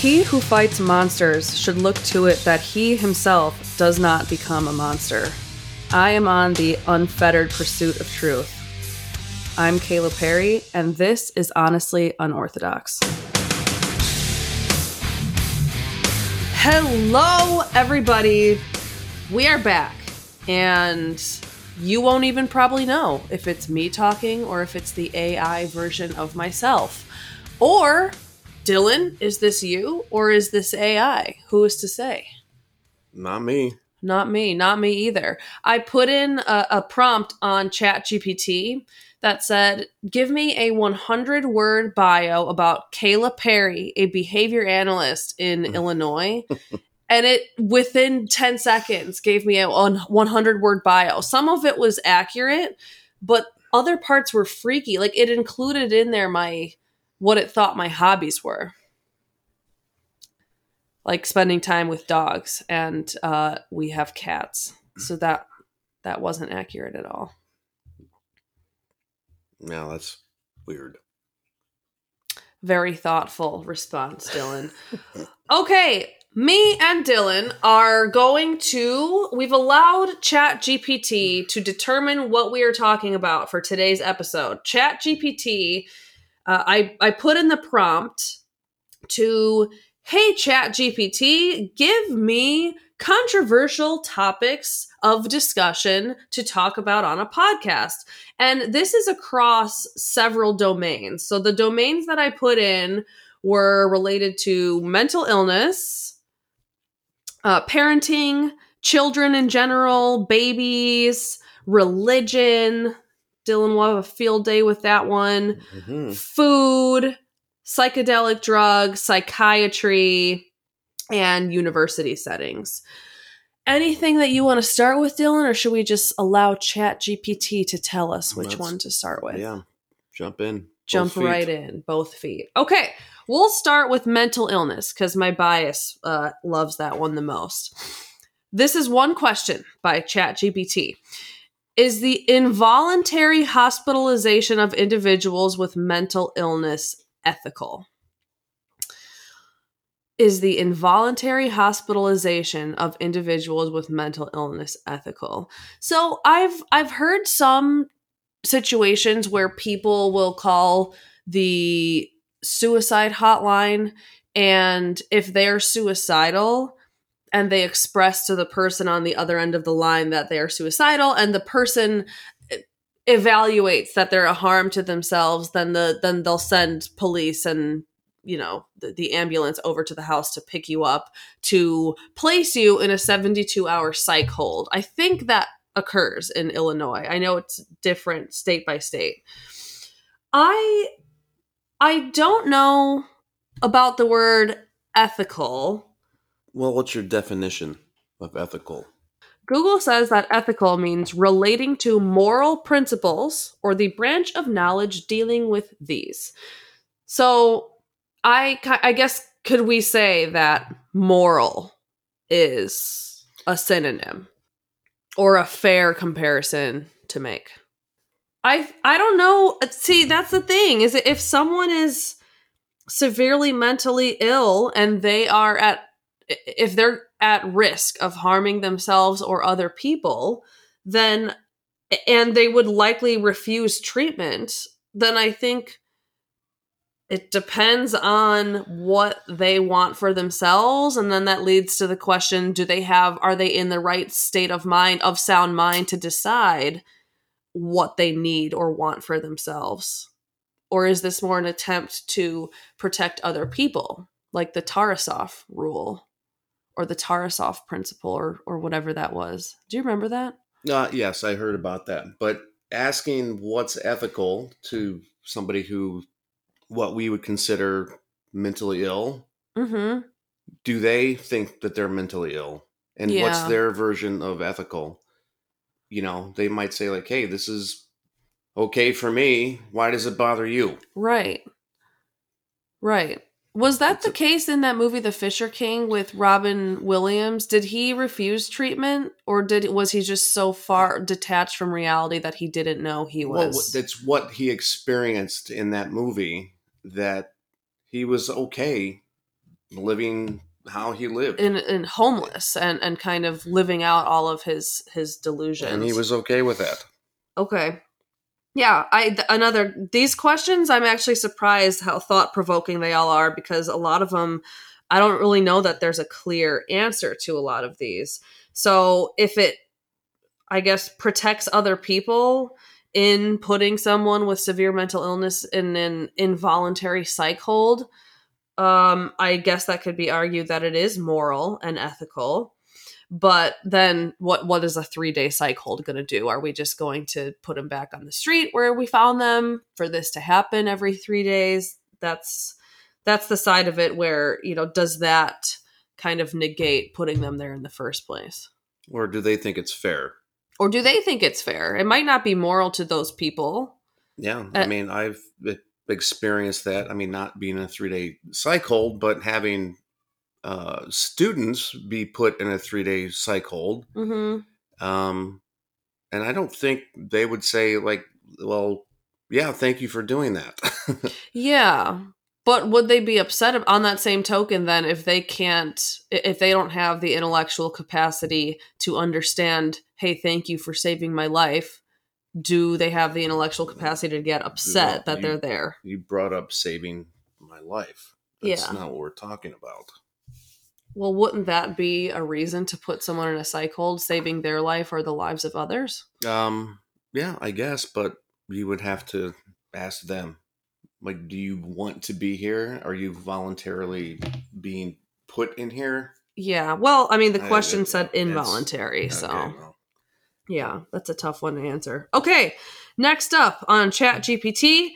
He who fights monsters should look to it that he himself does not become a monster. I am on the unfettered pursuit of truth. I'm Kayla Perry, and this is Honestly Unorthodox. Hello, everybody. We are back, and you won't even probably know if it's me talking or if it's the AI version of myself. Or, Dylan, is this you or is this AI? Who is to say? Not me. Not me, not me either. I put in a, a prompt on ChatGPT that said, Give me a 100 word bio about Kayla Perry, a behavior analyst in Illinois. And it within 10 seconds gave me a 100 word bio. Some of it was accurate, but other parts were freaky. Like it included in there my what it thought my hobbies were. Like spending time with dogs and uh, we have cats. So that that wasn't accurate at all. No, that's weird. Very thoughtful response, Dylan. okay, me and Dylan are going to we've allowed Chat GPT to determine what we are talking about for today's episode. Chat GPT, uh, I I put in the prompt to Hey Chat GPT, give me controversial topics of discussion to talk about on a podcast. And this is across several domains. So the domains that I put in were related to mental illness, uh, parenting, children in general, babies, religion. Dylan will have a field day with that one. Mm-hmm. Food, psychedelic drugs, psychiatry, and university settings. Anything that you want to start with, Dylan, or should we just allow Chat GPT to tell us which Let's- one to start with? Yeah. Jump in. Jump right in, both feet. Okay, we'll start with mental illness because my bias uh, loves that one the most. This is one question by ChatGPT. Is the involuntary hospitalization of individuals with mental illness ethical? Is the involuntary hospitalization of individuals with mental illness ethical? So I've I've heard some situations where people will call the suicide hotline and if they're suicidal and they express to the person on the other end of the line that they are suicidal and the person evaluates that they're a harm to themselves then the then they'll send police and you know the, the ambulance over to the house to pick you up to place you in a 72 hour psych hold. I think that occurs in illinois. I know it's different state by state. I i don't know about the word ethical Well, what's your definition of ethical? Google says that ethical means relating to moral principles or the branch of knowledge dealing with these. So, I I guess could we say that moral is a synonym or a fair comparison to make? I I don't know. See, that's the thing. Is if someone is severely mentally ill and they are at if they're at risk of harming themselves or other people, then and they would likely refuse treatment, then I think it depends on what they want for themselves. And then that leads to the question do they have are they in the right state of mind of sound mind to decide what they need or want for themselves? Or is this more an attempt to protect other people like the Tarasoff rule or the Tarasoff principle or or whatever that was. Do you remember that? Uh, yes, I heard about that. But asking what's ethical to somebody who, what we would consider mentally ill, Mhm. do they think that they're mentally ill? And what's their version of ethical? You know, they might say, like, hey, this is okay for me. Why does it bother you? Right. Right. Was that the case in that movie The Fisher King with Robin Williams? Did he refuse treatment or did was he just so far detached from reality that he didn't know he Well, was? that's what he experienced in that movie that he was okay living how he lived. in, in homeless and and kind of living out all of his his delusions. and he was okay with that. Okay. Yeah, I th- another these questions I'm actually surprised how thought provoking they all are because a lot of them I don't really know that there's a clear answer to a lot of these. So if it I guess protects other people in putting someone with severe mental illness in an involuntary psych hold, um I guess that could be argued that it is moral and ethical but then what what is a three day psych hold going to do? Are we just going to put them back on the street where we found them for this to happen every three days? That's that's the side of it where you know does that kind of negate putting them there in the first place? Or do they think it's fair? or do they think it's fair? It might not be moral to those people. Yeah, I Uh, mean, I've experienced that. I mean, not being in a three day psych hold, but having uh, students be put in a three day psych hold. mm-hmm. Um, and I don't think they would say, like, well, yeah, thank you for doing that. Yeah. But would they be upset on that same token then if they can't, if they don't have the intellectual capacity to understand, hey, thank you for saving my life? Do they have the intellectual capacity to get upset that you- they're there? you brought up saving my life. That's Yeah. not what we're talking about. Well, wouldn't that be a reason to put someone in a psych hold, saving their life or the lives of others? Um, yeah, I guess, but you would have to ask them. Like, do you want to be here? Are you voluntarily being put in here? Yeah. Well, I mean, the I- question it- said involuntary, so. Well, Yeah, that's a tough one to answer. Okay, next up on ChatGPT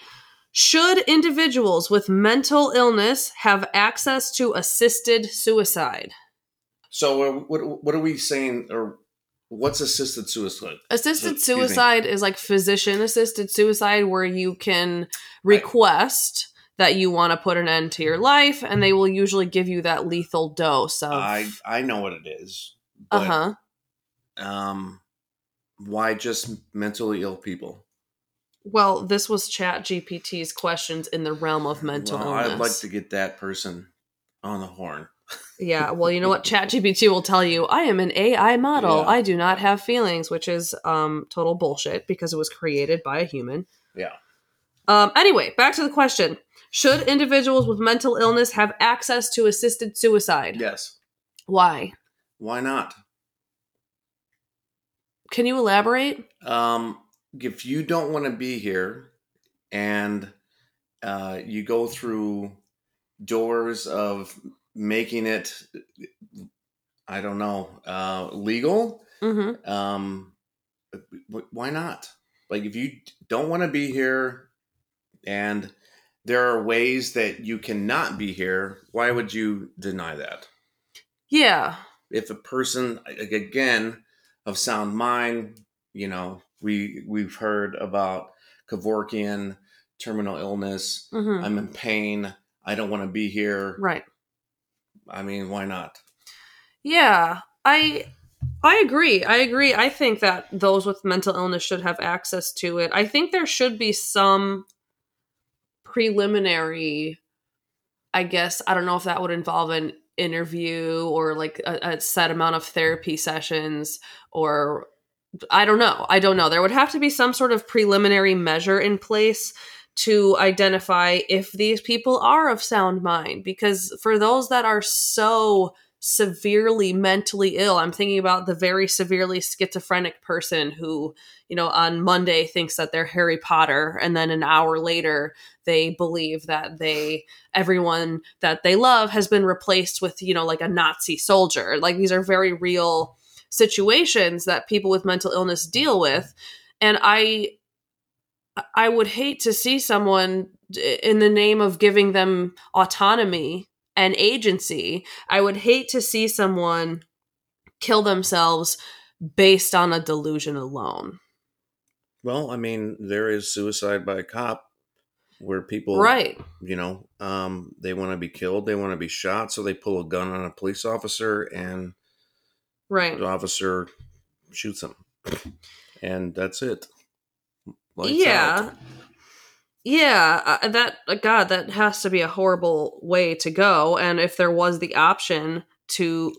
Should individuals with mental illness have access to assisted suicide? So, uh, what what are we saying? Or what's assisted suicide? Assisted me. suicide is like physician assisted suicide, where you can request that you want to put an end to your life, and they will usually give you that lethal dose of. I I know what it is. Uh huh. Um, why just mentally ill people? Well, this was Chat GPT's questions in the realm of mental Well, illness. I'd like to get that person on the horn. Yeah, well, you know what? ChatGPT will tell you, I am an AI model. Yeah. I do not have feelings, which is um, total bullshit because it was created by a human. Yeah. Um, anyway, back to the question Should individuals with mental illness have access to assisted suicide? Yes. Why? Why not? Can you elaborate? Um, if you don't want to be here and uh, you go through doors of making it, I don't know, uh, legal, Mm-hmm. um, why not? Like, if you don't want to be here and there are ways that you cannot be here, why would you deny that? Yeah. if a person again of sound mind you know we we've heard about Kevorkian terminal illness hmm i'm in pain i don't want to be here Right. i mean why not Yeah, I I agree. I agree. I think that those with mental illness should have access to it. I think there should be some preliminary I guess I don't know if that would involve an interview or like a, a set amount of therapy sessions or I don't know. I don't know. There would have to be some sort of preliminary measure in place to identify if these people are of sound mind because for those that are so severely mentally ill. I'm thinking about the very severely schizophrenic person who, you know, on Monday thinks that they're Harry Potter and then an hour later they believe that they everyone that they love has been replaced with, you know, like a Nazi soldier. Like these are very real situations that people with mental illness deal with. And I I would hate to see someone in the name of giving them autonomy and agency, I would hate to see someone kill themselves based on a delusion alone. well i mean there is suicide by a cop where people Right. you know um, they want to be killed they want to be shot so they pull a gun on a police officer and Right. the officer shoots him and that's it Lights yeah. out. Yeah, uh, that uh, God, that has to be a horrible way to go. And if there was the option to,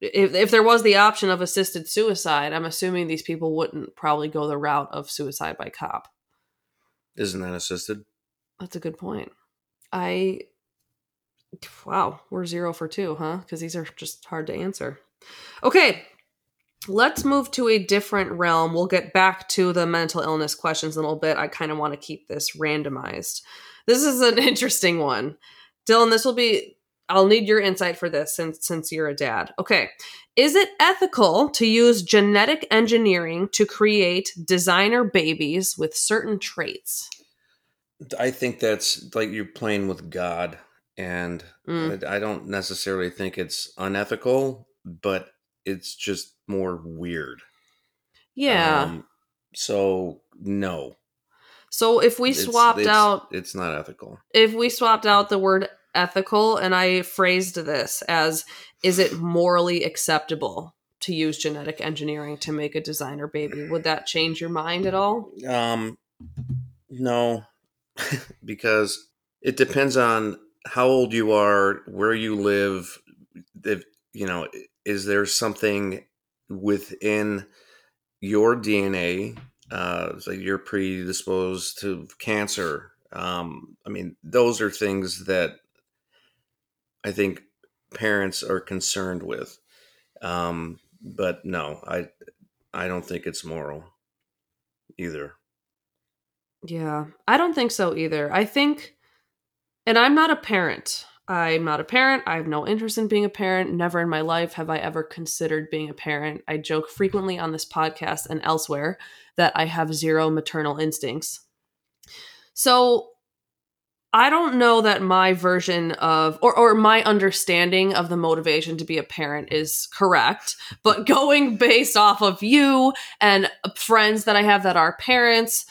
if if there was the option of assisted suicide, I'm assuming these people wouldn't probably go the route of suicide by cop. Isn't that assisted? That's a good point. I, wow, we're zero for two, huh? Because these are just hard to answer. Okay, let's move to a different realm. We'll get back to the mental illness questions in a little bit. I kind of want to keep this randomized. This is an interesting one. Dylan, this will be I'll need your insight for this since since you're a dad. Okay. Is it ethical to use genetic engineering to create designer babies with certain traits? I think that's like you're playing with God, and Mm. I I don't necessarily think it's unethical, but it's just more weird. Yeah. Um, so no, so if we It's- swapped it's- out It's not ethical. if we swapped out the word ethical and I phrased this as is it morally acceptable to use genetic engineering to make a designer baby, would that change your mind at all? Um, no, because it depends on how old you are, where you live. If you know, is there something within your DNA uh, so you're predisposed to cancer? Um, I mean, those are things that I think parents are concerned with. Um, but no, I I don't think it's moral either. Yeah, I don't think so either. I think, and I'm not a parent. I'm not a parent. I have no interest in being a parent. Never in my life have I ever considered being a parent. I joke frequently on this podcast and elsewhere that I have zero maternal instincts. So I don't know that my version of or or my understanding of the motivation to be a parent is correct, but going based off of you and friends that I have that are parents,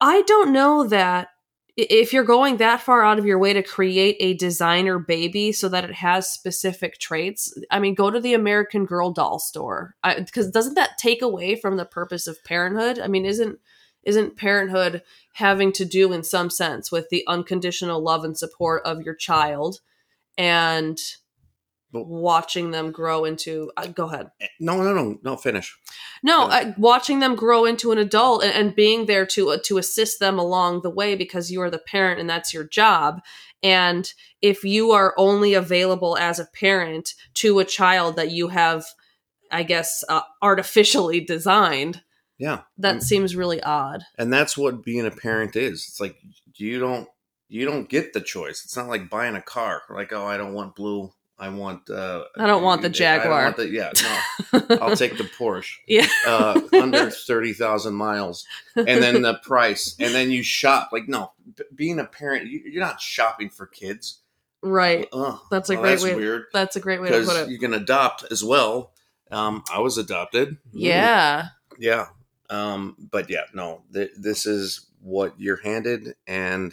I don't know that if you're going that far out of your way to create a designer baby so that it has specific traits, I mean, go to the American Girl doll store because doesn't that take away from the purpose of parenthood? I mean, isn't isn't parenthood having to do in some sense with the unconditional love and support of your child and But- watching them grow into uh, go ahead No, no, no, no. Finish. no, Yeah. uh, watching them grow into an adult and, and being there to uh, to assist them along the way because you are the parent and that's your job. And if you are only available as a parent to a child that you have, I guess, uh, artificially designed, Yeah, that seems really odd. and that's what being a parent is. It's like you don't you don't get the choice. It's not like buying a car. Like, oh, I don't want blue. I want. uh I don't want the I Jaguar. want the- yeah, no. I'll take the Porsche. Yeah. uh, under thirty thousand miles, and then the price, and then you shop. Like, no, b- being a parent, you, you're not shopping for kids. right. Ugh, That's a well, great that's way- weird That's a great way to put it. you can adopt as well. Um, I was adopted. Yeah. Yeah. Um, but yeah, no, th- this is what you're handed, and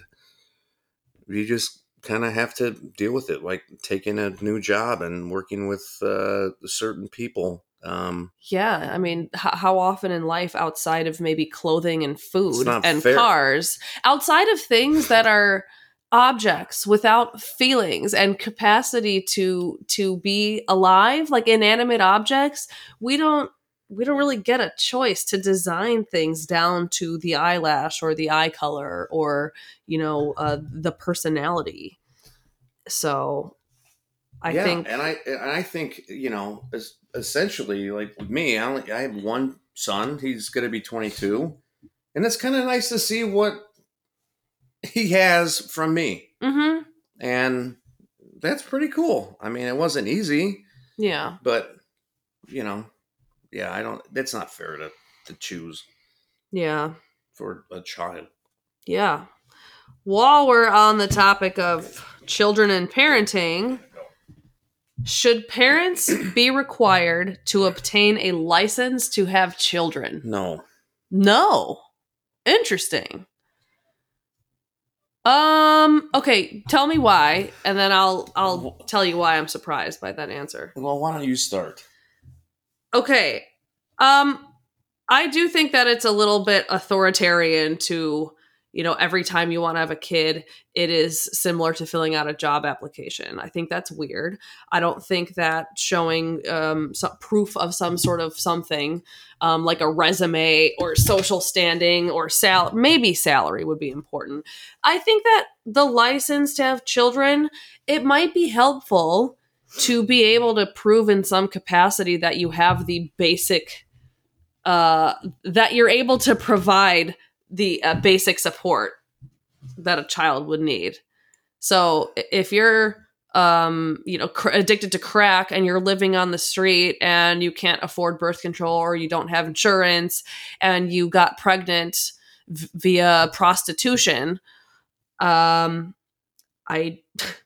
you just kind of have to deal with it, like taking a new job and working with uh, certain people. Um, Yeah, I mean, h- how often in life, outside of maybe clothing and food and fair. cars, outside of things that are objects without feelings and capacity to to be alive, like inanimate objects, we don't we don't really get a choice to design things down to the eyelash or the eye color or you know uh, the personality. So, I yeah, think and I and I think you know, es- essentially, like with me, I only I have one son. He's going to be 22, and it's kind of nice to see what he has from me, hmm and that's pretty cool. I mean, it wasn't easy. yeah. but you know yeah i don't it's not fair to to choose Yeah. for a child Yeah. While we're on the topic of children and parenting, should parents be required to obtain a license to have children? no No. Interesting. Um, okay, tell me why and then I'll I'll tell you why I'm surprised by that answer. well why don't you start Okay. Um I do think that it's a little bit authoritarian to you know, every time you want to have a kid, it is similar to filling out a job application. I think that's weird. I don't think that showing um, some proof of some sort of something, um, like a resume or social standing or sal, maybe salary would be important. I think that the license to have children, it might be helpful to be able to prove in some capacity that you have the basic, uh, that you're able to provide the uh, basic support that a child would need. So if you're um, you know, cr- addicted to crack and you're living on the street and you can't afford birth control or you don't have insurance and you got pregnant v- via prostitution, um, I,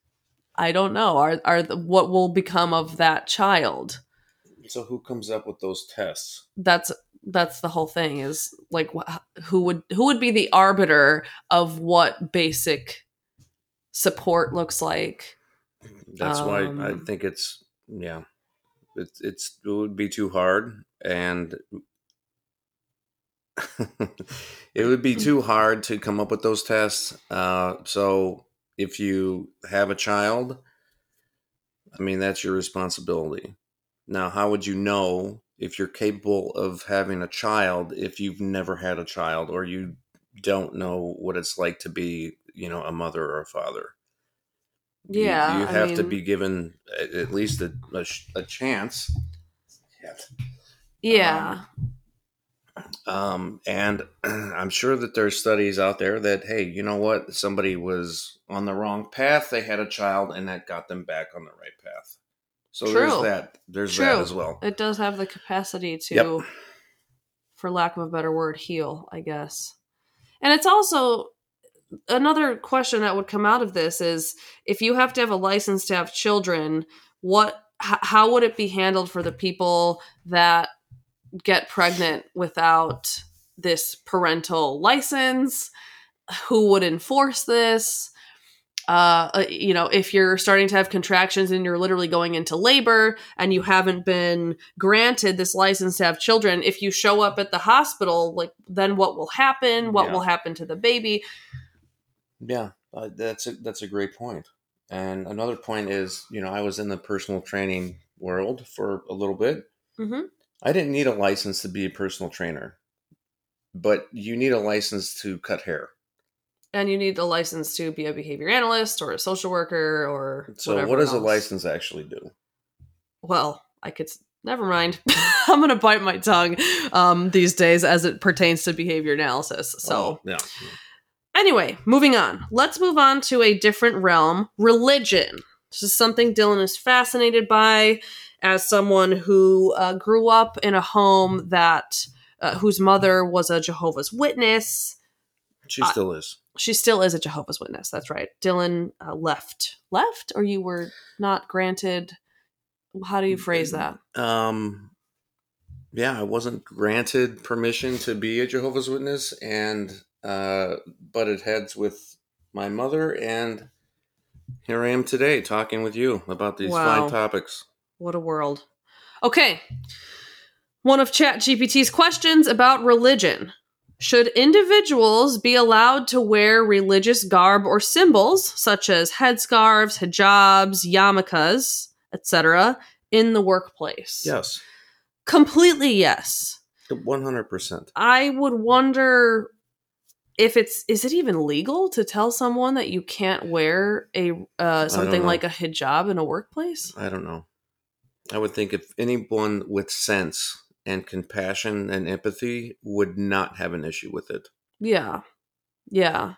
I don't know. Are are the, what will become of that child? So who comes up with those tests? That's that's the whole thing is like wh- who would who would be the arbiter of what basic support looks like That's why I Um, think it's yeah, it's it's it would be too hard, and it would be too hard to come up with those tests. Uh, so if you have a child, I mean that's your responsibility. Now, how would you know if you're capable of having a child if you've never had a child or you don't know what it's like to be, you know, a mother or a father? Yeah you, I have to mean, be given at at least a, a, a chance. yeah Um, Um, and I'm sure that there's studies out there that, hey, you know what? Somebody was on the wrong path. They had a child, and that got them back on the right path. So True. there's that. There's that True. as well. it does have the capacity to Yep. for lack of a better word heal i guess and it's also another question that would come out of this is if you have to have a license to have children what how would it be handled for the people that get pregnant without this parental license who would enforce this uh, uh, you know, if you're starting to have contractions and you're literally going into labor and you haven't been granted this license to have children, if you show up at the hospital, like then what will happen? What Yeah. will happen to the baby? Yeah, uh, that's a, that's a great point. And another point is, you know, I was in the personal training world for a little bit. Mm-hmm. I didn't need a license to be a personal trainer, but you need a license to cut hair. And you need a license to be a behavior analyst or a social worker or So, what does a license actually do? Well, I could. Never mind. I'm gonna bite my tongue um, these days as it pertains to behavior analysis. So. Oh, yeah, Anyway, moving on. Let's move on to a different realm religion. This is something Dylan is fascinated by as someone who uh, grew up in a home that uh, whose mother was a Jehovah's Witness. she I- still is. She still is a Jehovah's Witness. That's right. Dylan uh, left. Left? Or you were not granted. How do you phrase that? Um, yeah, I wasn't granted permission to be a Jehovah's Witness, and uh, butted heads with my mother, and here I am today talking with you about these Wow. fine topics. What a world. Okay. One of ChatGPT's questions about religion. Should individuals be allowed to wear religious garb or symbols, such as headscarves, hijabs, yarmulkes, etc., in the workplace? Yes, Completely yes. one hundred percent. I would wonder if it's is it even legal to tell someone that you can't wear a uh, something like a hijab in a workplace? I don't know. I would think if anyone with sense and compassion and empathy would not have an issue with it. Yeah. Yeah.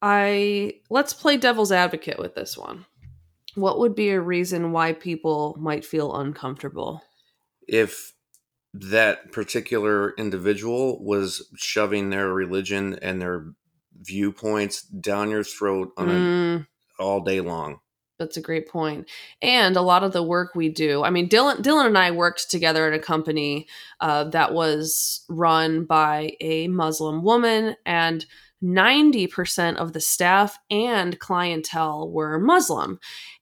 I let's play devil's advocate with this one. What would be a reason why people might feel uncomfortable? If that particular individual was shoving their religion and their viewpoints down your throat on Mm, a, all day long. That's a great point. And a lot of the work we do, I mean, Dylan, Dylan and I worked together at a company uh, that was run by a Muslim woman, and 90% of the staff and clientele were Muslim.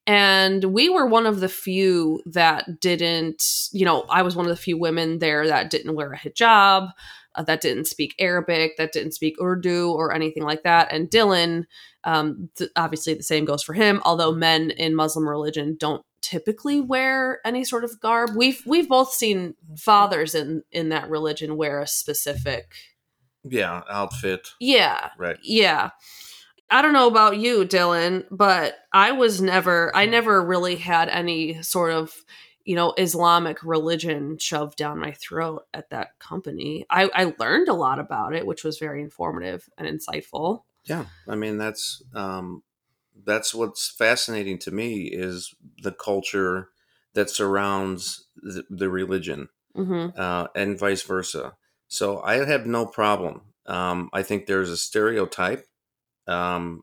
And we were one of the few that didn't, you know, I was one of the few women there that didn't wear a hijab. Uh, that didn't speak Arabic, that didn't speak Urdu or anything like that. And Dylan, um, th- obviously, the same goes for him. Although men in Muslim religion don't typically wear any sort of garb. We've we've both seen fathers in in that religion wear a specific Yeah, outfit. yeah Right. yeah. I don't know about you, Dylan, but I was never, I never really had any sort of, you know, Islamic religion shoved down my throat at that company. I, I learned a lot about it, which was very informative and insightful. Yeah, I mean that's um, that's what's fascinating to me is the culture that surrounds the, the religion, hmm uh, and vice versa. So I have no problem. Um, I think there's a stereotype um,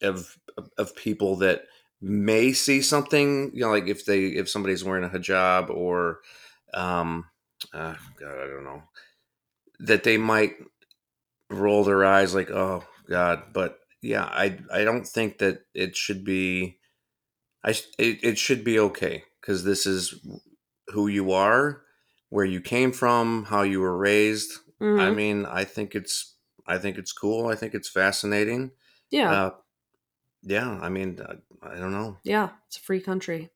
of of people that may see something, you know, like if they if somebody's wearing a hijab or, um, uh, God, I don't know, that they might roll their eyes like, oh God, but yeah, I I don't think that it should be. I it, it should be okay because this is who you are, where you came from, how you were raised. hmm I mean, I think it's I think it's cool. I think it's fascinating. yeah. Uh, yeah, I mean, I, I don't know. Yeah, it's a free country.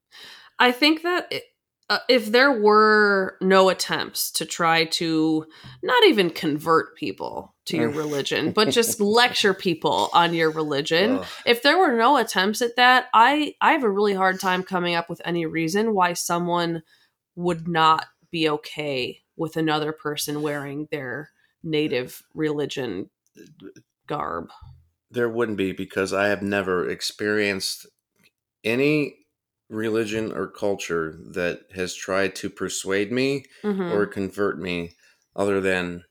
I think that it, uh, if there were no attempts to try to not even convert people to your religion, but just lecture people on your religion, Ugh. if there were no attempts at that, I I have a really hard time coming up with any reason why someone would not be okay with another person wearing their native religion garb. There wouldn't be because I have never experienced any religion or culture that has tried to persuade me Mhm. or convert me other than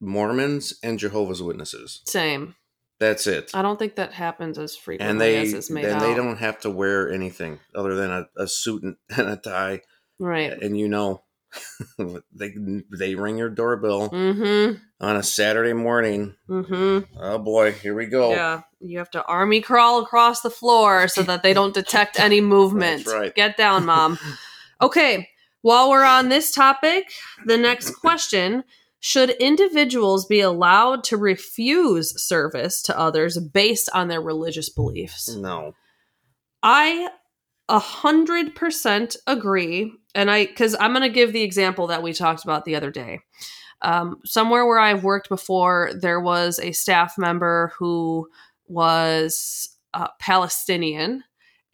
Mormons and Jehovah's Witnesses. Same. That's it. I don't think that happens as frequently And they as is made and out. they don't have to wear anything other than a, a suit and, and a tie. right. And you know, they they ring your doorbell Mm-hmm. on a Saturday morning. Mm-hmm. Oh boy, here we go. Yeah. You have to army crawl across the floor so that they don't detect any movement. That's right. Get down, mom. Okay. While we're on this topic, the next question should individuals be allowed to refuse service to others based on their religious beliefs? No. I a hundred percent agree, and I because I'm gonna give the example that we talked about the other day. Um, somewhere where I've worked before, there was a staff member who was uh, Palestinian,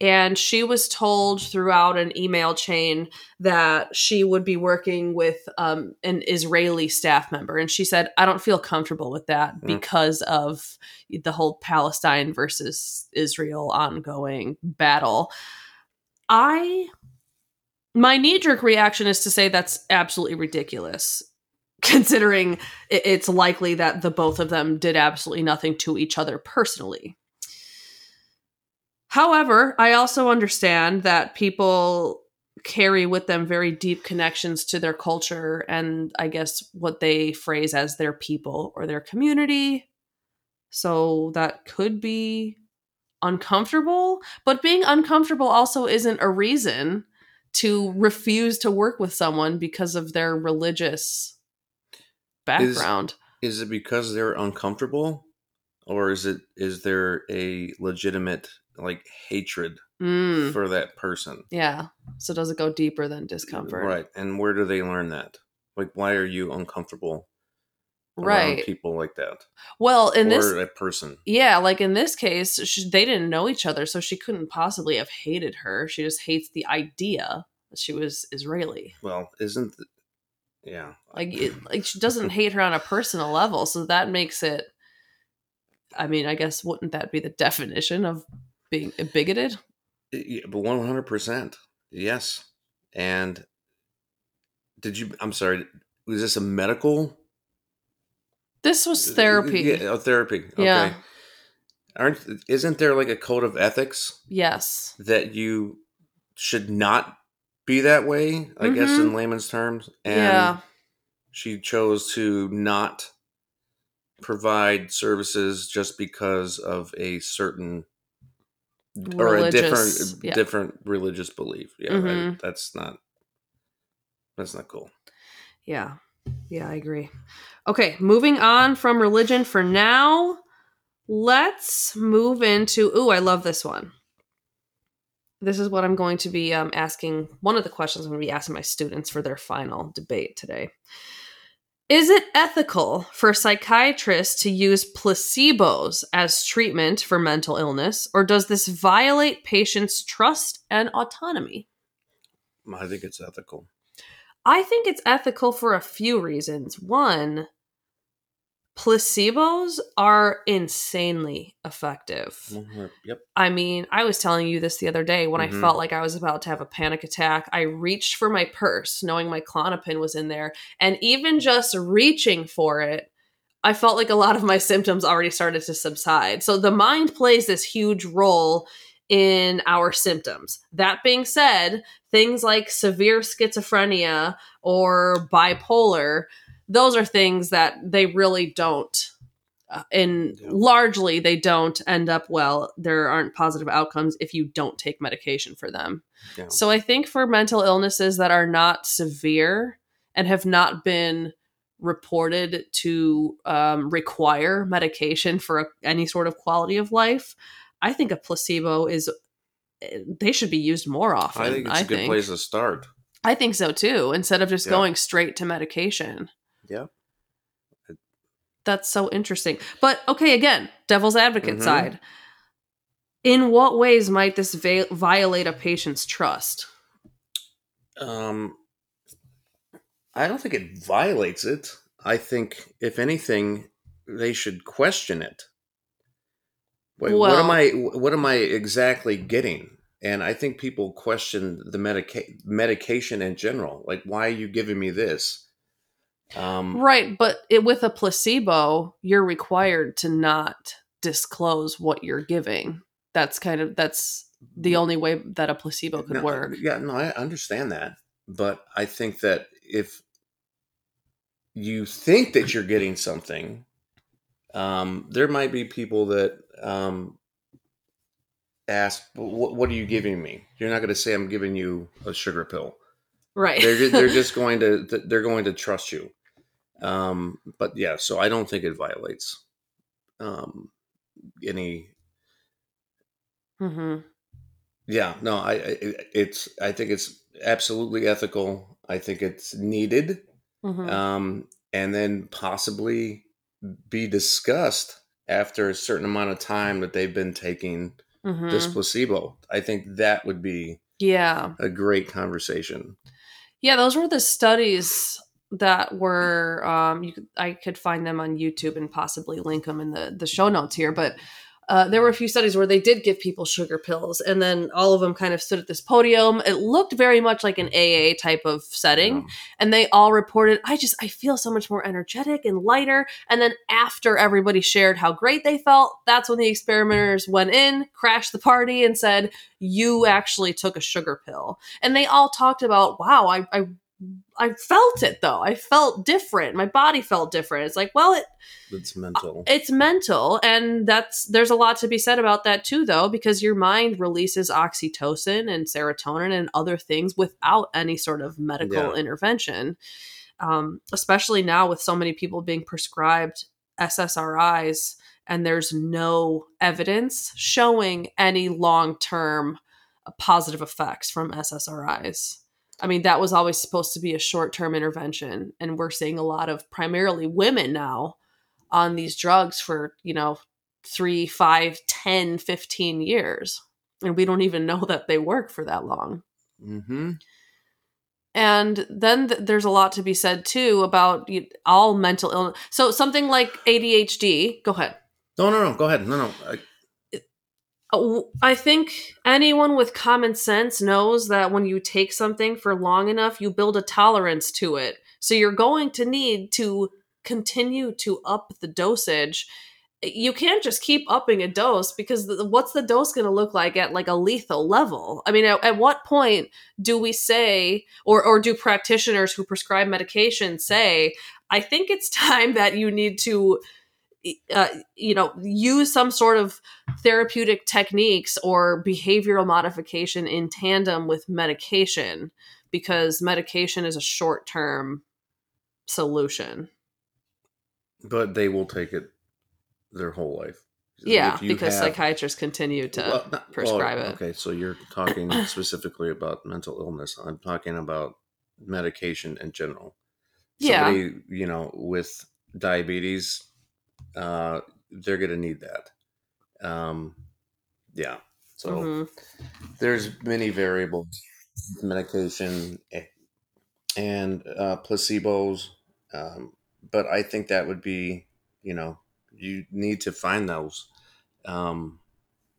and she was told throughout an email chain that she would be working with um, an Israeli staff member, and she said, "I don't feel comfortable with that Mm. because of the whole Palestine versus Israel ongoing battle." I my knee jerk reaction is to say that's absolutely ridiculous, considering it's likely that the both of them did absolutely nothing to each other personally. However, I also understand that people carry with them very deep connections to their culture and I guess what they phrase as their people or their community. So that could be uncomfortable, but being uncomfortable also isn't a reason to refuse to work with someone because of their religious background. Is it because they're uncomfortable, or is it is there a legitimate like hatred Mm, for that person? yeah. So does it go deeper than discomfort? Right. And where do they learn that? Like, why are you uncomfortable Right. people like that, Well, in or this a person? Yeah, like in this case, she, they didn't know each other, so she couldn't possibly have hated her. She just hates the idea that she was Israeli. Well, isn't yeah Like, it, like she doesn't hate her on a personal level, so that makes it. I mean, I guess wouldn't that be the definition of being bigoted? Yeah, but one hundred percent, yes. And did you? I'm sorry. Was this a medical This was therapy. Yeah, oh, therapy. Okay. Yeah. Aren't isn't there like a code of ethics Yes. that you should not be that way? I guess Mhm. in layman's terms. And yeah. she chose to not provide services just because of a certain or a different yeah. different religious belief. Yeah, I- Mhm. that's not that's not cool. Yeah. Yeah, I agree. Okay, moving on from religion for now. Let's move into. Ooh, I love this one. This is what I'm going to be um, asking. One of the questions I'm going to be asking my students for their final debate today. Is it ethical for psychiatrists to use placebos as treatment for mental illness, or does this violate patients' trust and autonomy? I think it's ethical. I think it's ethical for a few reasons. One, placebos are insanely effective. Mhm, Yep. I mean, I was telling you this the other day when Mhm. I felt like I was about to have a panic attack. I reached for my purse, knowing my Klonopin was in there, and even just reaching for it, I felt like a lot of my symptoms already started to subside. So the mind plays this huge role in our symptoms. That being said, things like severe schizophrenia or bipolar, those are things that they really don't uh, and Yeah. largely they don't end up well. There aren't positive outcomes if you don't take medication for them. Yeah. So I think for mental illnesses that are not severe and have not been reported to um, require medication for a, any sort of quality of life, I think a placebo is. They should be used more often. I think it's a good place to start. I think so too. Instead of just Yeah. going straight to medication. Yeah. That's so interesting. But okay, again, devil's advocate Mhm. side. In what ways might this va- violate a patient's trust? Um, I don't think it violates it. I think, if anything, they should question it. Wait, what am I? What am I exactly getting? And I think people question the medica- medication in general. Like, why are you giving me this? Um, Right, but it, with a placebo, you're required to not disclose what you're giving. That's kind of that's the only way that a placebo could No, work. Yeah, no, I understand that, but I think that if you think that you're getting something, um, there might be people that um, ask, what, "What are you giving me?" You're not going to say, "I'm giving you a sugar pill." Right. They're just, they're just going to they're going to trust you. Um, but yeah, so I don't think it violates um, any hmm Yeah, no, I, I it's I think it's absolutely ethical. I think it's needed, hmm um, and then possibly be discussed after a certain amount of time that they've been taking hmm this placebo. I think that would be Yeah. a great conversation. Yeah, those were the studies that were um you could, I could find them on YouTube and possibly link them in the the show notes here, but uh, there were a few studies where they did give people sugar pills, and then all of them kind of stood at this podium. It looked very much like an AA type of setting, Um, and they all reported, "I just I feel so much more energetic and lighter." And then after everybody shared how great they felt, that's when the experimenters went in, crashed the party, and said, "You actually took a sugar pill." And they all talked about, "Wow, I I I felt it though. I felt different. My body felt different." It's like, well, it it's mental. it's mental and that's there's a lot to be said about that too though because your mind releases oxytocin and serotonin and other things without any sort of medical Yeah. intervention um, especially now with so many people being prescribed ssris and there's no evidence showing any long-term positive effects from ssris I mean, that was always supposed to be a short term intervention. And we're seeing a lot of primarily women now on these drugs for, you know, three, five, 10, 15 years. And we don't even know that they work for that long. hmm And then th- there's a lot to be said too about you, all mental illness. So something like ADHD, go ahead. No, no, no. Go ahead. No, no. I, I think anyone with common sense knows that when you take something for long enough, you build a tolerance to it. So you're going to need to continue to up the dosage. You can't just keep upping a dose because what's the dose going to look like at like a lethal level? I mean, at, at what point do we say, or or do practitioners who prescribe medication say, I think it's time that you need to uh, you know use some sort of therapeutic techniques or behavioral modification in tandem with medication because medication is a short term solution. But they will take it their whole life. Yeah, because have- psychiatrists continue to Well, not- prescribe well, it. Okay, so you're talking specifically about mental illness. I'm talking about medication in general. Yeah. You know, with diabetes, uh, they're going to need that. Um, yeah. So Mhm. there's many variables, medication eh, and uh, placebos. Um, but I think that would be, you know, you need to find those um,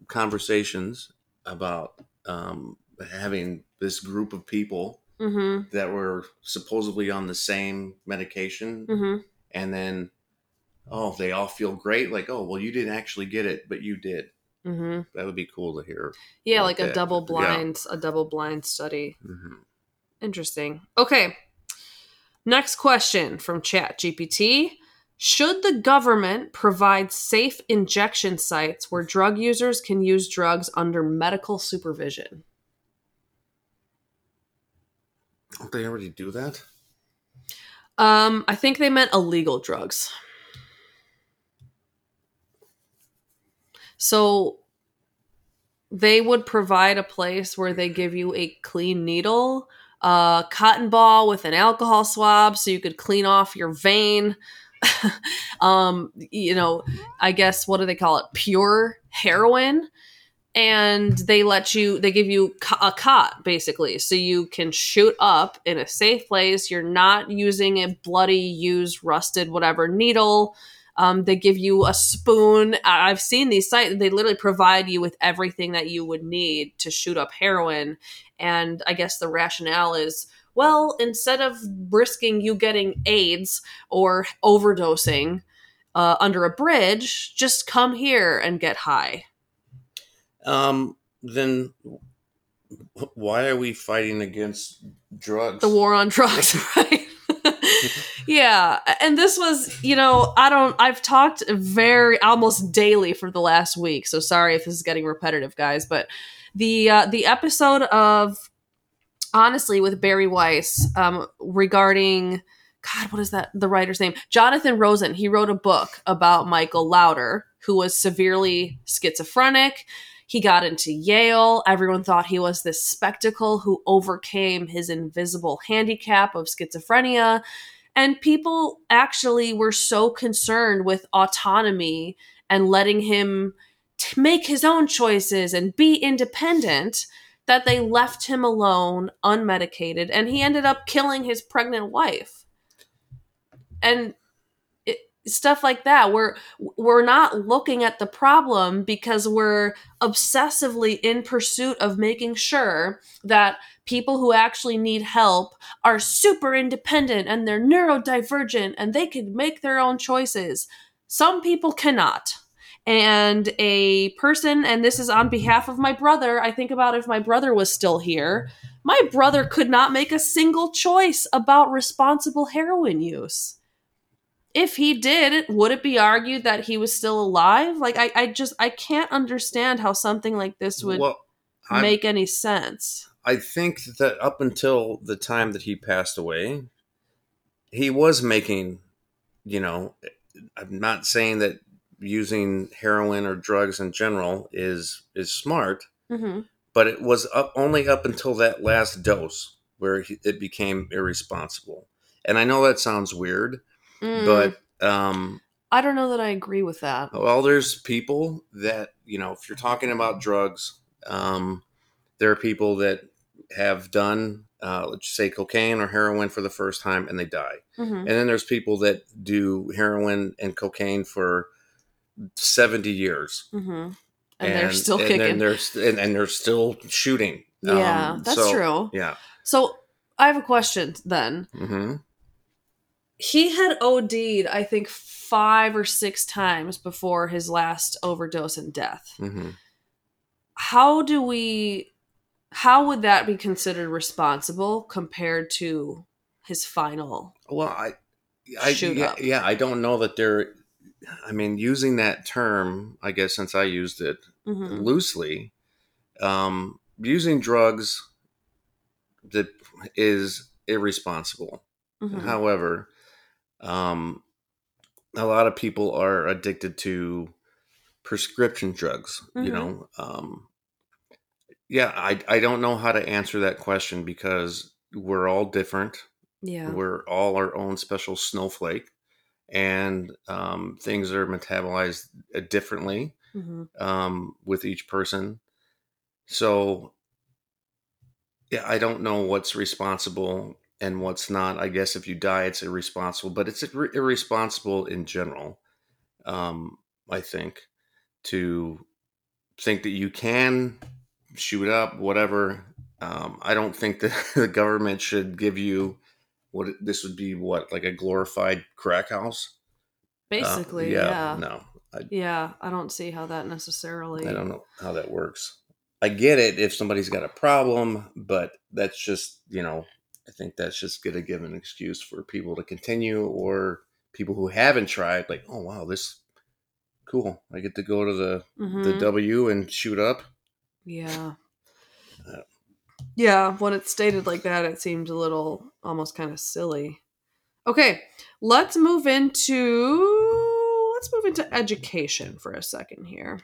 conversations about um, having this group of people Mhm. that were supposedly on the same medication Mhm. and then oh they all feel great like oh well you didn't actually get it but you did Mhm. that would be cool to hear Yeah, Like like a that. double Yeah. blind a double blind study. hmm Interesting. Okay. Next question from Chat GPT. Should the government provide safe injection sites where drug users can use drugs under medical supervision? don't they already do that Um, I think they meant illegal drugs. So they would provide a place where they give you a clean needle, a cotton ball with an alcohol swab so you could clean off your vein. um, you know, I guess what do they call it? Pure heroin. And they let you, they give you a cot basically, so you can shoot up in a safe place. You're not using a bloody, used, rusted, whatever needle. Um, they give you a spoon. I've seen these sites. They literally provide you with everything that you would need to shoot up heroin. And I guess the rationale is, well, instead of risking you getting AIDS or overdosing uh, under a bridge, just come here and get high. um then why are we fighting against drugs The war on drugs, right? yeah. And this was, you know, I don't, I've talked very, almost daily for the last week. So sorry if this is getting repetitive, guys. But the, uh, the episode of, honestly, with Bari Weiss um, regarding, God, what is that? The writer's name? Jonathan Rosen. He wrote a book about Michael Laudor, who was severely schizophrenic. He got into Yale. Everyone thought he was this spectacle who overcame his invisible handicap of schizophrenia. And people actually were so concerned with autonomy and letting him t- make his own choices and be independent that they left him alone, unmedicated, and he ended up killing his pregnant wife. And stuff like that. We're we're not looking at the problem because we're obsessively in pursuit of making sure that people who actually need help are super independent and they're neurodivergent and they can make their own choices. Some people cannot. And a person and this is on behalf of my brother i think about if my brother was still here my brother could not make a single choice about responsible heroin use if he did would it be argued that he was still alive? Like i, I just i can't understand how something like this would well make any sense. I think that up until the time that he passed away he was making you know i'm not saying that using heroin or drugs in general is is smart hmm but it was up only up until that last dose where he, it became irresponsible. And i know that sounds weird Mm. but um i don't know that i agree with that. well there's people that you know if you're talking about drugs um there are people that have done uh, let's say cocaine or heroin for the first time and they die. Hmm and then there's people that do heroin and cocaine for 70 years. Hmm and, they're still and kicking. they're st- and, and they're still shooting. Yeah Um, that's so- true. yeah. So i have a question then. Hmm he had OD'd, I think, five or six times before his last overdose and death. hmm How do we, how would that be considered responsible compared to his final? Well, I, I Shoot yeah, up. yeah, I don't know that they're. I mean, using that term, I guess since I used it Mhm. loosely, um, using drugs that is irresponsible. Mhm. However, Um, a lot of people are addicted to prescription drugs. You Mhm. know, um, yeah, I I don't know how to answer that question because we're all different. Yeah. We're all our own special snowflake, and um, things are metabolized uh, differently hmm um, with each person. So, yeah, I don't know what's responsible and what's not. I guess if you die, it's irresponsible, but it's ir- irresponsible in general. Um, I think to think that you can shoot up whatever. Um, I don't think that the government should give you what this would be. What like a glorified crack house? Uh, Basically, yeah. No, Yeah, I don't see how that necessarily. I don't know how that works. I get it if somebody's got a problem, but that's just, you know, I think that's just going to give an excuse for people to continue or people who haven't tried, like, oh, wow, this cool. I get to go to the, the Mhm. W and shoot up. Yeah. Uh, Yeah, when it's stated like that, it seems a little almost kind of silly. Okay, let's move into let's move into education for a second here.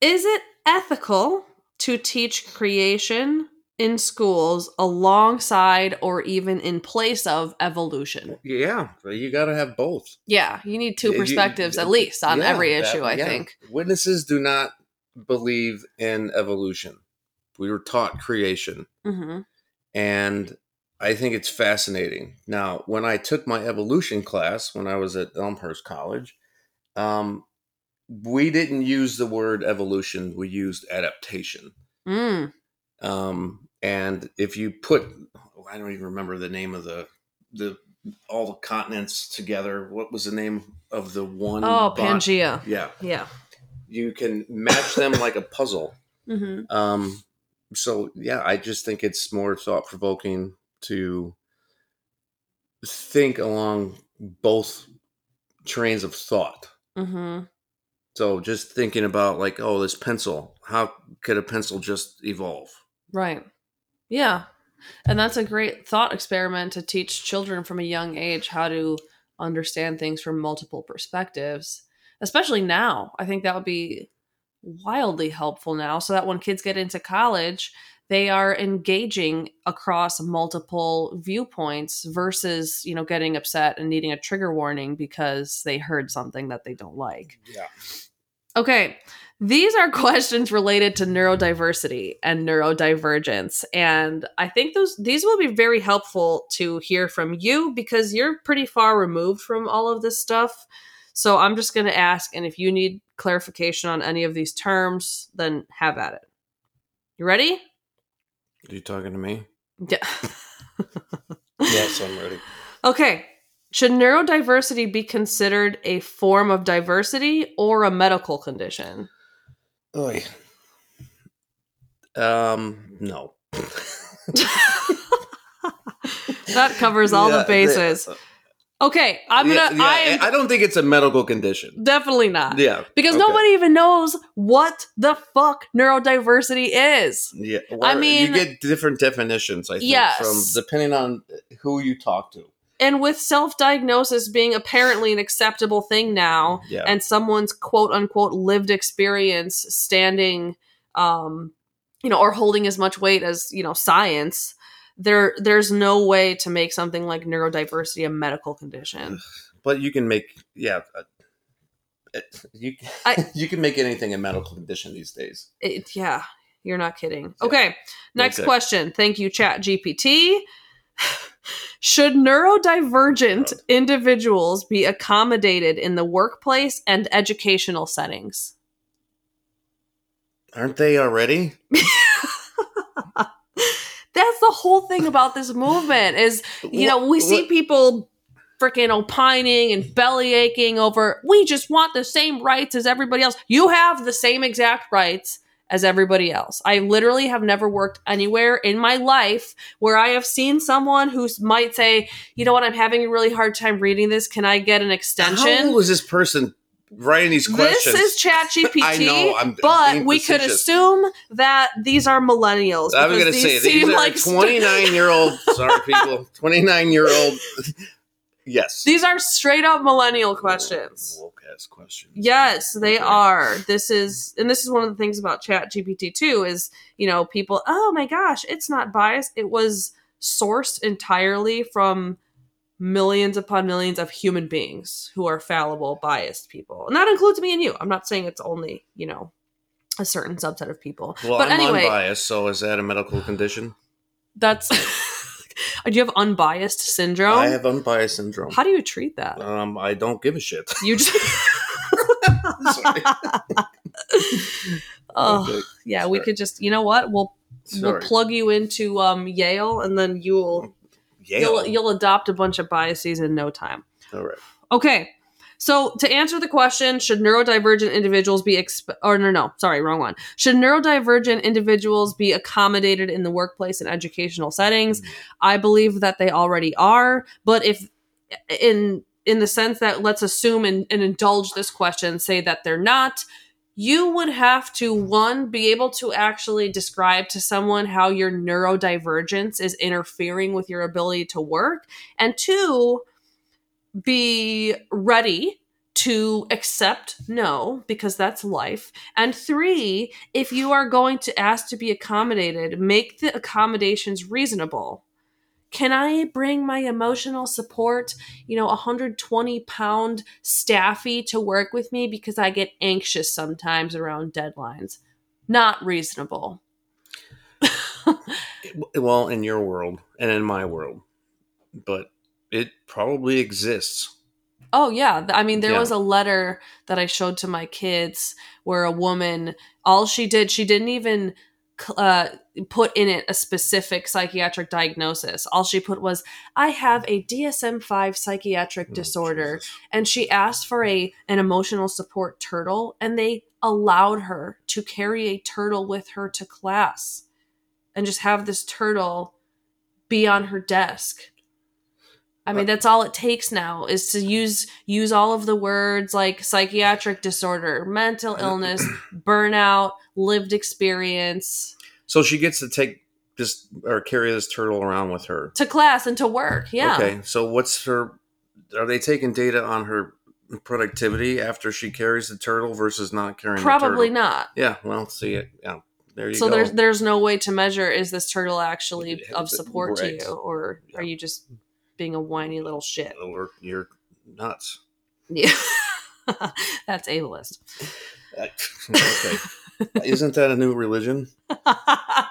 Is it ethical to teach creation in schools alongside or even in place of evolution? Yeah, you got to have both. Yeah, you need two Yeah, you- perspectives at least on Yeah, every that- issue, I yeah. think. Witnesses do not believe in evolution. We were taught creation. hmm and I think it's fascinating. Now, when I took my evolution class when I was at Elmhurst College, um, we didn't use the word evolution; we used adaptation. Mm. Um, and if you put, I don't even remember the name of the the all the continents together. What was the name of the one? Oh, bot- Pangea. Yeah, Yeah. you can match them like a puzzle. hmm Um, so yeah, I just think it's more thought provoking to think along both trains of thought. hmm So just thinking about like, oh, this pencil, how could a pencil just evolve? Right. Yeah. And that's a great thought experiment to teach children from a young age how to understand things from multiple perspectives, especially now. I think that would be wildly helpful now so that when kids get into college, they are engaging across multiple viewpoints versus, you know, getting upset and needing a trigger warning because they heard something that they don't like. Yeah. Okay, these are questions related to neurodiversity and neurodivergence, and I think those these will be very helpful to hear from you because you're pretty far removed from all of this stuff. So I'm just going to ask, and if you need clarification on any of these terms, then have at it. You ready? Are you talking to me? Yeah. Yes, I'm ready. Okay. Should neurodiversity be considered a form of diversity or a medical condition? Oy. Um, no. that covers all Yeah, the bases. Okay, I'm gonna. yeah, yeah, I am I don't think it's a medical condition. definitely not Yeah, because okay. nobody even knows what the fuck neurodiversity is. Yeah, I mean- you get different definitions. I think Yes. from depending on who you talk to. And with self-diagnosis being apparently an acceptable thing now, Yeah, and someone's quote unquote lived experience standing, um, you know, or holding as much weight as you know science, there there's no way to make something like neurodiversity a medical condition. but you can make yeah. Uh, you I- you can make anything a medical condition these days. It, yeah, you're not kidding. Yeah. Okay, next Okay. question. Thank you, Chat GPT. Should neurodivergent individuals be accommodated in the workplace and educational settings? Aren't they already? That's the whole thing about this movement is you know we see people freaking opining and belly aching over we just want the same rights as everybody else you have the same exact rights as everybody else i literally have never worked anywhere in my life where i have seen someone who might say you know what i'm having a really hard time reading this can i get an How extension old is this person writing these questions? this is chat gpt I know. I'm but we could assume that these are millennials I was going to say these seem are like 29 year old. Sorry, people. 29 year old Yes. These are straight up millennial questions. Oh, woke ass questions. Yes, they Okay. are. This is, and this is one of the things about Chat GPT too. Is you know people, oh my gosh, it's not biased. It was sourced entirely from millions upon millions of human beings who are fallible, biased people, and that includes me and you. I'm not saying it's only you know a certain subset of people, Well, but I'm anyway, unbiased, so is that a medical condition? that's. Do you have unbiased syndrome? I have unbiased syndrome. How do you treat that? Um, I don't give a shit. You just. Oh, yeah, we could just, you know what? We'll we'll plug you into um, Yale, and then you'll Yale. you'll you'll adopt a bunch of biases in no time. All right. Okay. So to answer the question, should neurodivergent individuals be exp- or no no sorry wrong one should neurodivergent individuals be accommodated in the workplace and educational settings? I believe that they already are, but if in in the sense that let's assume and, and indulge this question, say that they're not, you would have to one be able to actually describe to someone how your neurodivergence is interfering with your ability to work, and two be ready to accept no because that's life. And three if you are going to ask to be accommodated make the accommodations reasonable. Can i bring my emotional support you know 120 pound staffy to work with me because i get anxious sometimes around deadlines? Not reasonable. Well, in your world and in my world, but it probably exists. Oh yeah, I mean there Yeah. was a letter that I showed to my kids where a woman all she did she didn't even uh, put in it a specific psychiatric diagnosis. All she put was I have a DSM-5 psychiatric Oh, disorder Jesus. and she asked for a an emotional support turtle and they allowed her to carry a turtle with her to class and just have this turtle be on her desk i mean that's all it takes now is to use use all of the words like psychiatric disorder mental illness burnout lived experience So she gets to take this or carry this turtle around with her. to class and to work yeah Okay. So what's her? Are they taking data on her productivity after she carries the turtle versus not carrying? probably the turtle? not Yeah. Well, see it. Yeah. There you so go. there's there's no way to measure is this turtle actually of support right. to you or are you just being a whiny little shit or you're nuts. yeah that's ableist okay. Isn't that a new religion?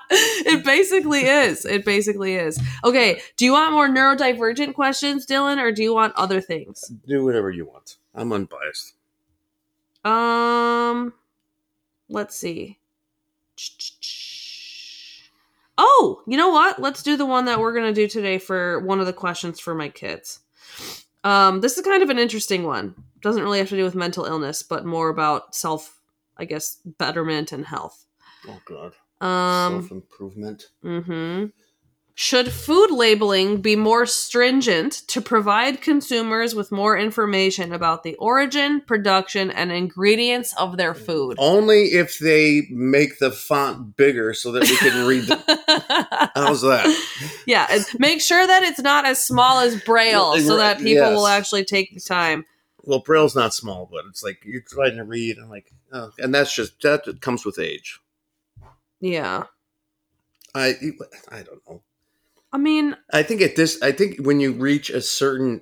it basically is it basically is okay do you want more neurodivergent questions dylan or do you want other things Do whatever you want. I'm unbiased. um let's see oh you know what? Let's do the one that we're going to do today for one of the questions for my kids. Um this is kind of an interesting one. Doesn't really have to do with mental illness but more about self i guess betterment and health. Oh God. um Self improvement. hmm Should food labeling be more stringent to provide consumers with more information about the origin, production, and ingredients of their food? Only if they make the font bigger so that we can read. them. How's that? yeah, and make sure that it's not as small as Braille so that people will actually take the time. Well, Braille's not small, but it's like you're trying to read. and like, oh, and that's just that comes with age. Yeah. I I don't know. I mean, I think at this, I think when you reach a certain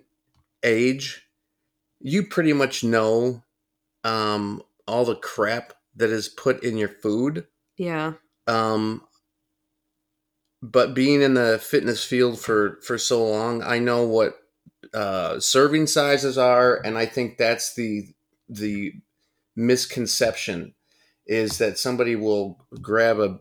age, you pretty much know um, all the crap that is put in your food. yeah. Um, but being in the fitness field for for so long, I know what uh, serving sizes are, and I think that's the the misconception is that somebody will grab a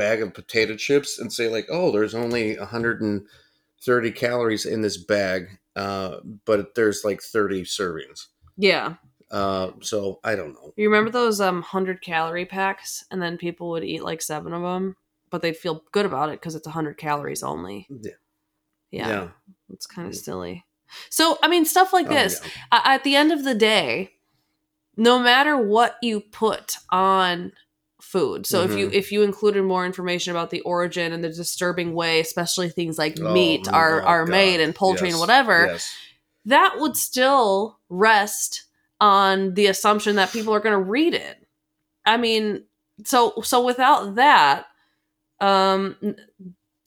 bag of potato chips and say like, "Oh, there's only 130 calories in this bag, uh, but there's like 30 servings." Yeah. Uh, so I don't know. You remember those um 100 calorie packs and then people would eat like 7 of them, but they'd feel good about it cuz it's 100 calories only. Yeah. Yeah. It's kind of silly. So, I mean, stuff like Oh, this. yeah. at the end of the day, no matter what you put on food. So if you Mhm. if you included more information about the origin and the disturbing way, especially things like Oh, meat are are God. made and poultry and whatever, Yes. that would still rest on the assumption that people are going to read it. I mean, so so without that, um,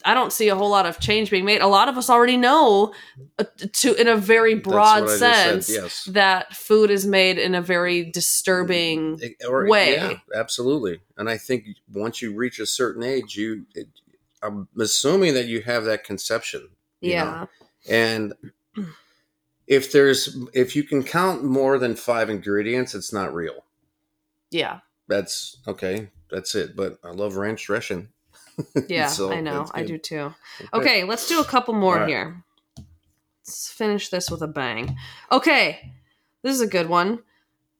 I don't see a whole lot of change being made. A lot of us already know, uh, to in a very broad sense, said, yes. that food is made in a very disturbing It- or- way. Yeah, absolutely. And I think once you reach a certain age, you, it, I'm assuming that you have that conception. you know? yeah. And if there's, if you can count more than five ingredients, it's not real. Yeah. That's okay. That's it. But I love ranch dressing. Yeah, So, I know. I do too. Okay, let's do a couple more right. here. Let's finish this with a bang. Okay, this is a good one.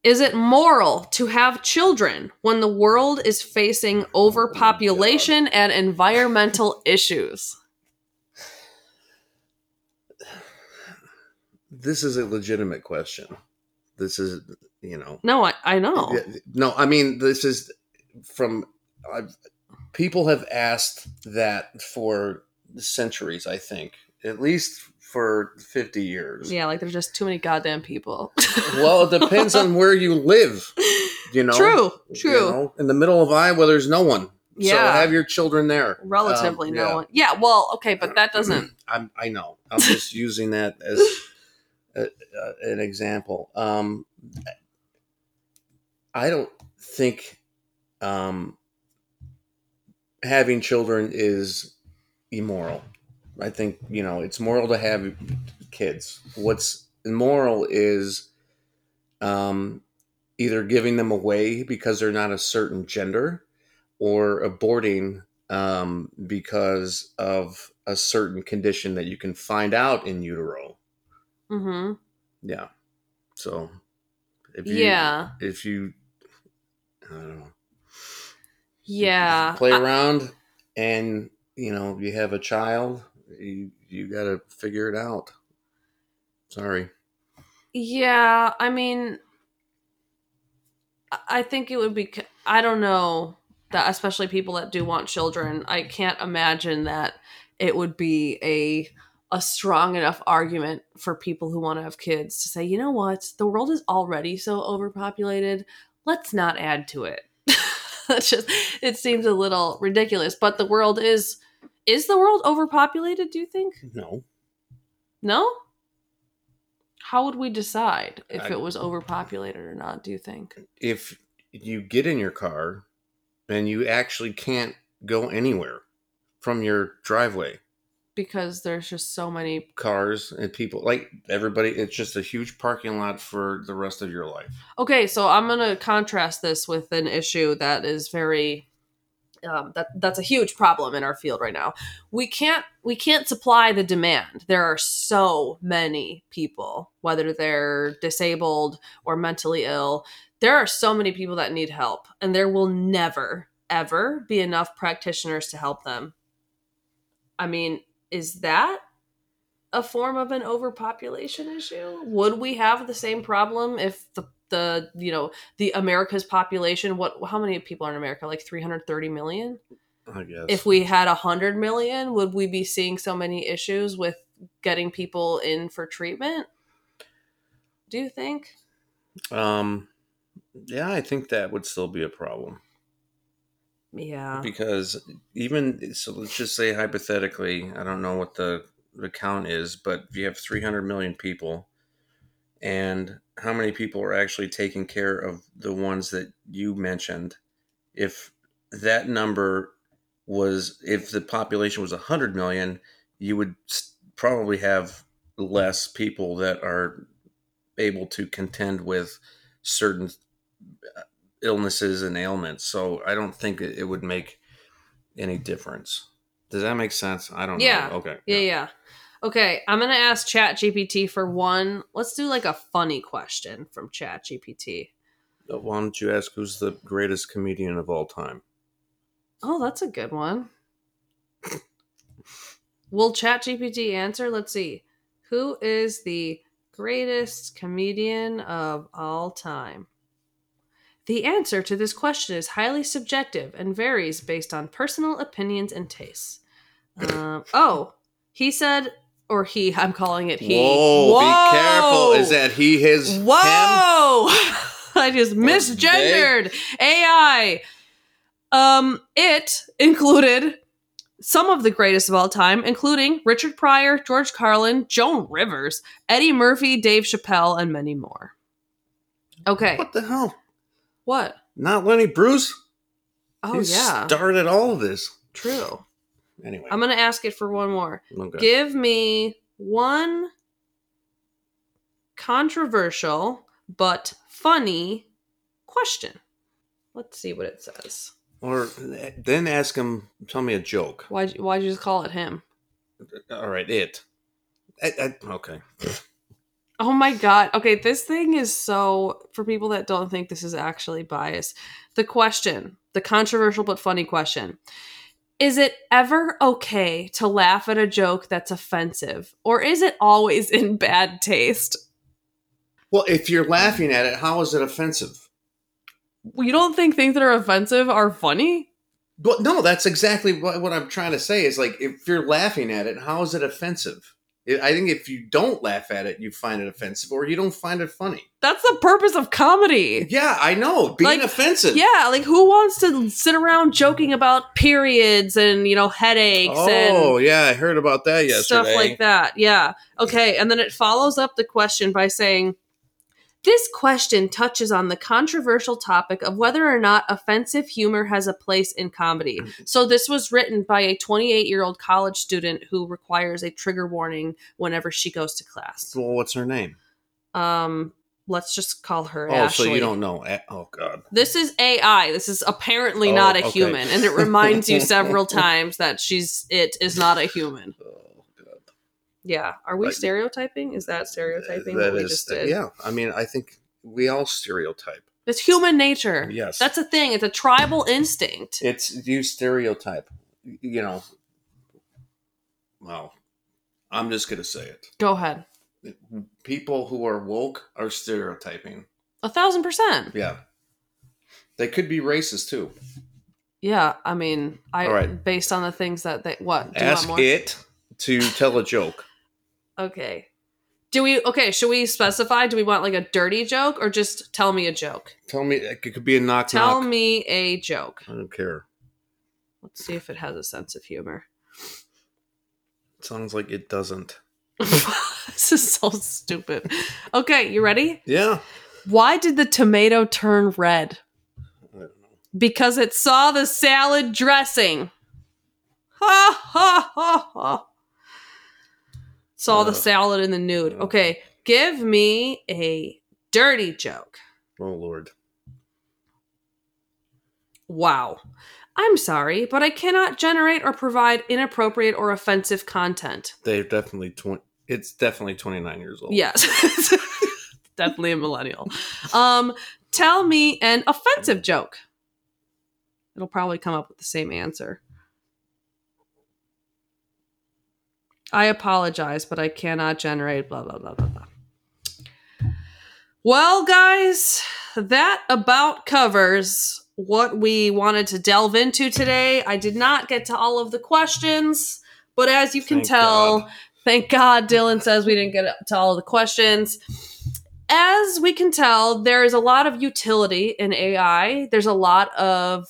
Is it moral to have children when the world is facing oh overpopulation and environmental issues? This is a legitimate question. This is, you know, No, I, I know. No, I mean this is from I've, people have asked that for centuries. I think at least for fifty years. Yeah, like there's just too many goddamn people. Well, it depends on where you live. You know, True, You true. know, in the middle of Iowa, there's no one. Yeah. So have your children there. Relatively Um, no yeah. one. Yeah, well, okay, but that doesn't. I'm, I know. I'm just using that as a, a, an example. Um, I don't think um, having children is immoral. I think you know it's moral to have kids. What's immoral is um, either giving them away because they're not a certain gender, or aborting um, because of a certain condition that you can find out in utero. Mm-hmm. Yeah. So if you Yeah, if you I don't know yeah. play I- around and you know you have a child you you got to figure it out. Sorry. Yeah, I mean, I- I think it would be. i don't know that, especially people that do want children. I can't imagine that it would be a a strong enough argument for people who want to have kids to say, you know what, the world is already so overpopulated. Let's not add to it. That's just. It seems a little ridiculous, but the world is. Is the world overpopulated? Do you think? No. No? How would we decide if I- it was overpopulated or not, do you think? If you get in your car and you actually can't go anywhere from your driveway, Because there's just so many cars and people like everybody it's just a huge parking lot for the rest of your life. Okay, so I'm gonna contrast this with an issue that is very um, that that's a huge problem in our field right now. We can't we can't supply the demand. There are so many people, whether they're disabled or mentally ill. There are so many people that need help, and there will never ever be enough practitioners to help them. I mean, is that a form of an overpopulation issue? Would we have the same problem if the the you know the America's population what how many people are in America like 330 million I guess. if we had 100 million would we be seeing so many issues with getting people in for treatment do you think um yeah, I think that would still be a problem. Yeah. Because even so let's just say hypothetically i don't know what the the count is but if you have 300 million people and how many people are actually taking care of the ones that you mentioned if that number was if the population was 100 million you would probably have less people that are able to contend with certain illnesses and ailments. So I don't think it, it would make any difference. Does that make sense? I don't Yeah. know. Okay. yeah yeah okay i'm gonna ask chat gpt for one let's do like a funny question from chat gpt Uh, Why don't you ask who's the greatest comedian of all time? oh that's a good one will chat gpt answer let's see who is the greatest comedian of all time the answer to this question is highly subjective and varies based on personal opinions and tastes um, oh he said or he. I'm calling it he. Whoa, be careful. Is that he, his, him? Whoa! I just misgendered AI. Um, it included some of the greatest of all time, including Richard Pryor, George Carlin, Joan Rivers, Eddie Murphy, Dave Chappelle, and many more. Okay, What the hell? What? Not Lenny Bruce? Oh He yeah, started all of this. true. Anyway. I'm gonna ask it for one more. okay. Give me one controversial but funny question. Let's see what it says. or then ask him, tell me a joke. Why'd you, why'd you just call it him? All right, it. I, I, okay. Oh my god. Okay, this thing is so for people that don't think this is actually biased. The question, the controversial but funny question. Is it ever okay to laugh at a joke that's offensive or is it always in bad taste? Well, if you're laughing at it, how is it offensive? You don't think things that are offensive are funny? But no, that's exactly what, what I'm trying to say. Is like if you're laughing at it, how is it offensive? I I think if you don't laugh at it, you find it offensive, or you don't find it funny. That's the purpose of comedy. Yeah, I know, being Like, offensive. Yeah, like who wants to sit around joking about periods and, you know, headaches oh, and Oh, yeah, I heard about that yesterday. stuff like that. Yeah. Okay. And then it follows up the question by saying, this question touches on the controversial topic of whether or not offensive humor has a place in comedy. So, this was written by a 28 year old college student who requires a trigger warning whenever she goes to class. Well, what's her name? Um, let's just call her Oh, Ashley. so you don't know? Oh God. This is AI. This is apparently Oh, not a okay. human, and it reminds you several times that she's it is not a human. Yeah, are we Like- stereotyping? Is that stereotyping? That what we just did? yeah. I mean, I think we all stereotype. it's human nature. Yes, That's a thing. It's a tribal instinct. it's you stereotype. You know. Well, I'm just gonna say it. Go ahead. People who are woke are stereotyping. A thousand percent. Yeah. They could be racist too. Yeah, I mean, I right. based on the things that they what do you Ask want more? it to tell a joke. Okay. Do we okay? Should we specify? Do we want like a dirty joke or just tell me a joke? Tell me it could be a knock Tell knock. me a joke. I don't care. Let's see if it has a sense of humor. Sounds like it doesn't. this is so stupid. Okay, you ready? Yeah. Why did the tomato turn red? I don't know. Because it saw the salad dressing. Ha ha ha ha. Saw the Uh, salad in the nude. Okay, give me a dirty joke. Oh Lord. Wow. I'm sorry, but I cannot generate or provide inappropriate or offensive content. They're definitely twenty. It's definitely twenty nine years old. Yes. Definitely a millennial. Um, tell me an offensive joke. It'll probably come up with the same answer. I apologize, but I cannot generate blah blah blah blah blah. Well, guys, that about covers what we wanted to delve into today. I did not get to all of the questions, but as you can Thank tell, God. Thank God Dylan says we didn't get to all of the questions. As we can tell, there is a lot of utility in AI. There's a lot of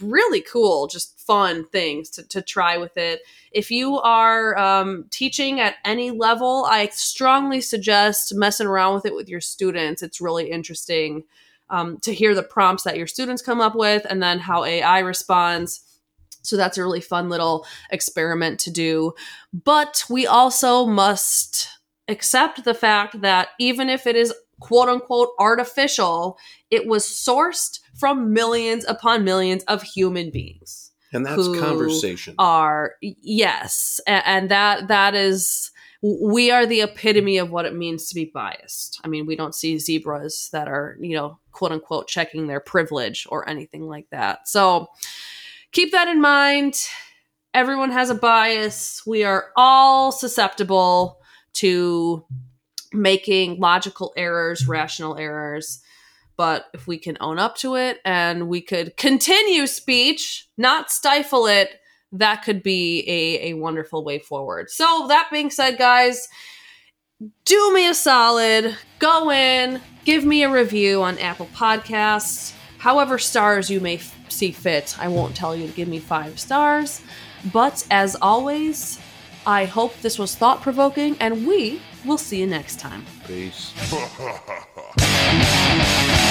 really cool, just fun things to, to try with it. If you are um, teaching at any level, I strongly suggest messing around with it with your students. It's really interesting um, to hear the prompts that your students come up with and then how AI responds. So that's a really fun little experiment to do. But we also must accept the fact that even if it is quote unquote artificial, it was sourced from millions upon millions of human beings and that's conversation. are yes a- and that that is we are the epitome of what it means to be biased. I mean we don't see zebras that are you know quote unquote checking their privilege or anything like that. So keep that in mind. Everyone has a bias. We are all susceptible to making logical errors rational errors but if we can own up to it and we could continue speech, not stifle it, that could be a, a wonderful way forward. So, that being said, guys, do me a solid. Go in, give me a review on Apple Podcasts, however stars you may f- see fit. I won't tell you to give me five stars. But as always, I hope this was thought provoking, and we will see you next time. Peace.